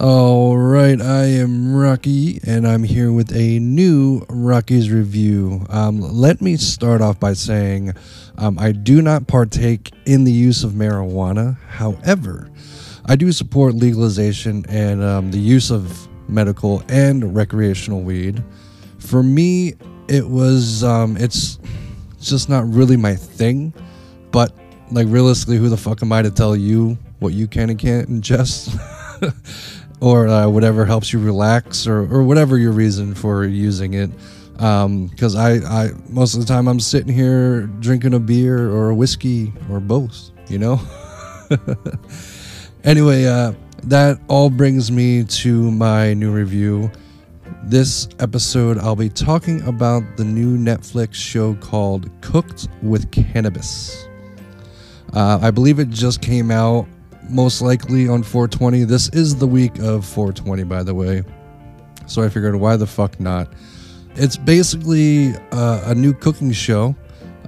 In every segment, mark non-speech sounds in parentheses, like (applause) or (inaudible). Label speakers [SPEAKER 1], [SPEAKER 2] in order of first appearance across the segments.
[SPEAKER 1] All right, I am Rocky, and I'm here with a new Rocky's review. Um, let me start off by saying um, I do not partake in the use of marijuana. However, I do support legalization and um, the use of medical and recreational weed. For me, it was um, it's just not really my thing. But like realistically, who the fuck am I to tell you what you can and can't ingest? (laughs) or uh, whatever helps you relax or, or whatever your reason for using it. Because um, I, I most of the time i'm sitting here drinking a beer or a whiskey or both you know? (laughs) Anyway uh, that all brings me to my new review. This episode i'll be talking about the new netflix show called cooked with cannabis. Uh, i believe it just came out most likely on 420. This is the week of 420, by the way. So I figured, why the fuck not? It's basically uh, a new cooking show,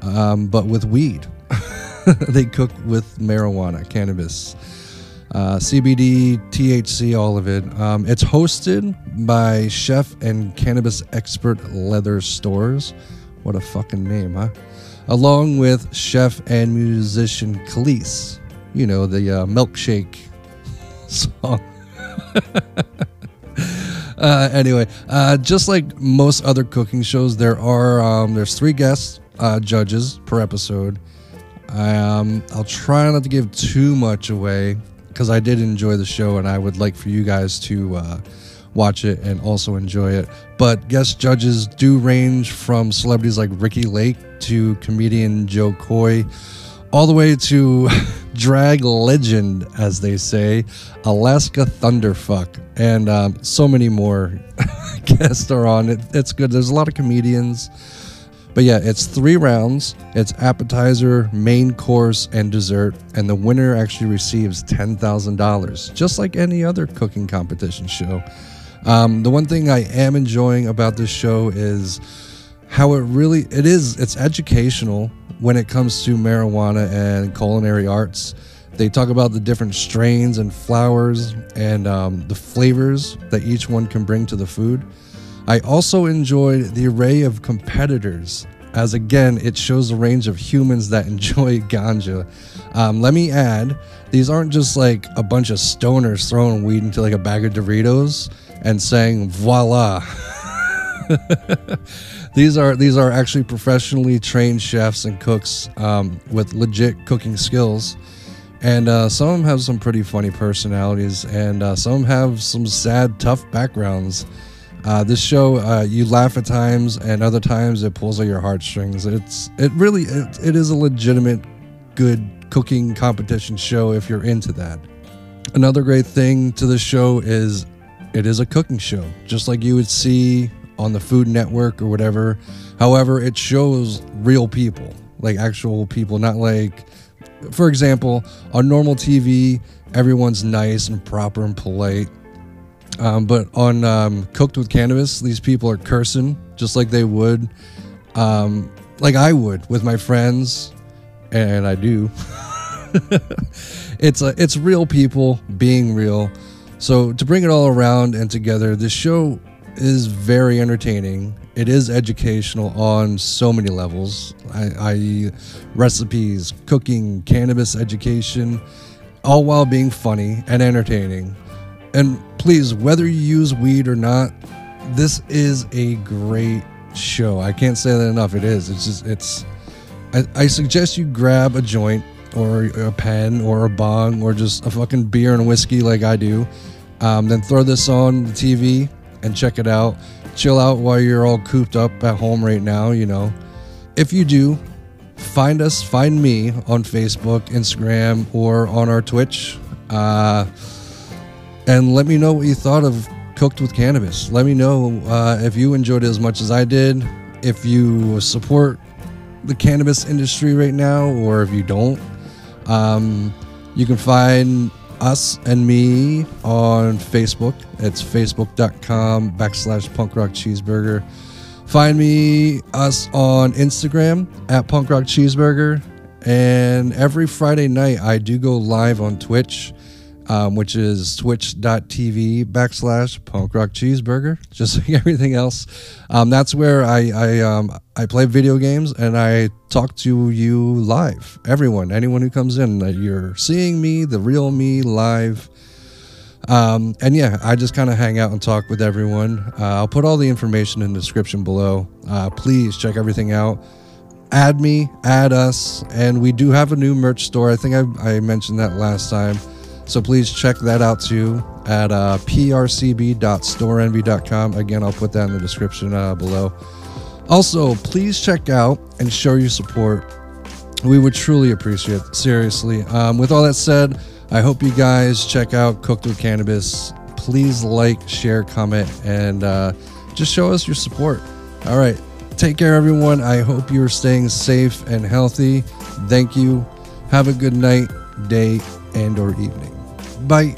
[SPEAKER 1] um, but with weed. (laughs) they cook with marijuana, cannabis, uh, CBD, THC, all of it. Um, it's hosted by chef and cannabis expert Leather Storrs. What a fucking name, huh? Along with chef and musician Kelis you know, the uh, milkshake song. (laughs) uh, anyway, uh, just like most other cooking shows, there are um, there's three guests uh, judges per episode. Um, I'll try not to give too much away because I did enjoy the show and I would like for you guys to uh, watch it and also enjoy it. But guest judges do range from celebrities like Ricki Lake to comedian Jo Koy all the way to (laughs) drag legend, as they say, Alaska Thunderfuck, and um, so many more (laughs) guests are on it. It's good. There's a lot of comedians. But yeah, it's three rounds. It's appetizer, main course, and dessert. And the winner actually receives $10,000, just like any other cooking competition show. Um, the one thing I am enjoying about this show is how it really it is it's educational when it comes to marijuana and culinary arts. They talk about the different strains and flowers and um, the flavors that each one can bring to the food. I also enjoyed the array of competitors, as again, it shows a range of humans that (laughs) enjoy ganja. Um, let me add, these aren't just like a bunch of stoners throwing weed into like a bag of Doritos and saying, voila. (laughs) (laughs) these are these are actually professionally trained chefs and cooks um, with legit cooking skills, and uh, some of them have some pretty funny personalities, and uh, some have some sad, tough backgrounds. Uh, this show, uh, you laugh at times, and other times it pulls at your heartstrings. It's it really it, it is a legitimate, good cooking competition show if you're into that. Another great thing to the show is it is a cooking show, just like you would see on the Food Network or whatever. However, it shows real people, like actual people, not like, for example, on normal TV, everyone's nice and proper and polite. Um, but on um, Cooked with Cannabis, these people are cursing just like they would, um, like I would with my friends, and I do. (laughs) it's a, it's real people being real. So to bring it all around and together, this show is very entertaining. It is educational on so many levels, i.e., recipes, cooking, cannabis education, all while being funny and entertaining. And please, whether you use weed or not, this is a great show. I can't say that enough. It is. It's just, it's, I, I suggest you grab a joint or a pen or a bong or just a fucking beer and whiskey like I do. Um, then throw this on the TV and check it out. Chill out while you're all cooped up at home right now, you know. If you do, find us, find me on Facebook, Instagram, or on our Twitch. Uh, and let me know what you thought of Cooked with Cannabis. Let me know uh, if you enjoyed it as much as I did, if you support the cannabis industry right now, or if you don't. Um, you can find us and me on Facebook. It's facebook.com backslash punk rock cheeseburger. Find me, us on Instagram at punk rock cheeseburger. And every Friday night, I do go live on Twitch. Um, which is twitch.tv backslash punk rock cheeseburger, (laughs) just like everything else. Um, that's where I I, um, I play video games and I talk to you live. Everyone, anyone who comes in, you're seeing me, the real me, live. Um, and yeah, I just kind of hang out and talk with everyone. Uh, I'll put all the information in the description below. Uh, please check everything out. Add me, add us, and we do have a new merch store. I think I, I mentioned that last time. So please check that out too at uh, prcb.storenvy.com. Again, I'll put that in the description uh, below. Also, please check out and show your support. We would truly appreciate it, seriously. Um, with all that said, I hope you guys check out Cooked with Cannabis. Please like, share, comment, and uh, just show us your support. All right. Take care, everyone. I hope you're staying safe and healthy. Thank you. Have a good night, day, and or evening. Bye.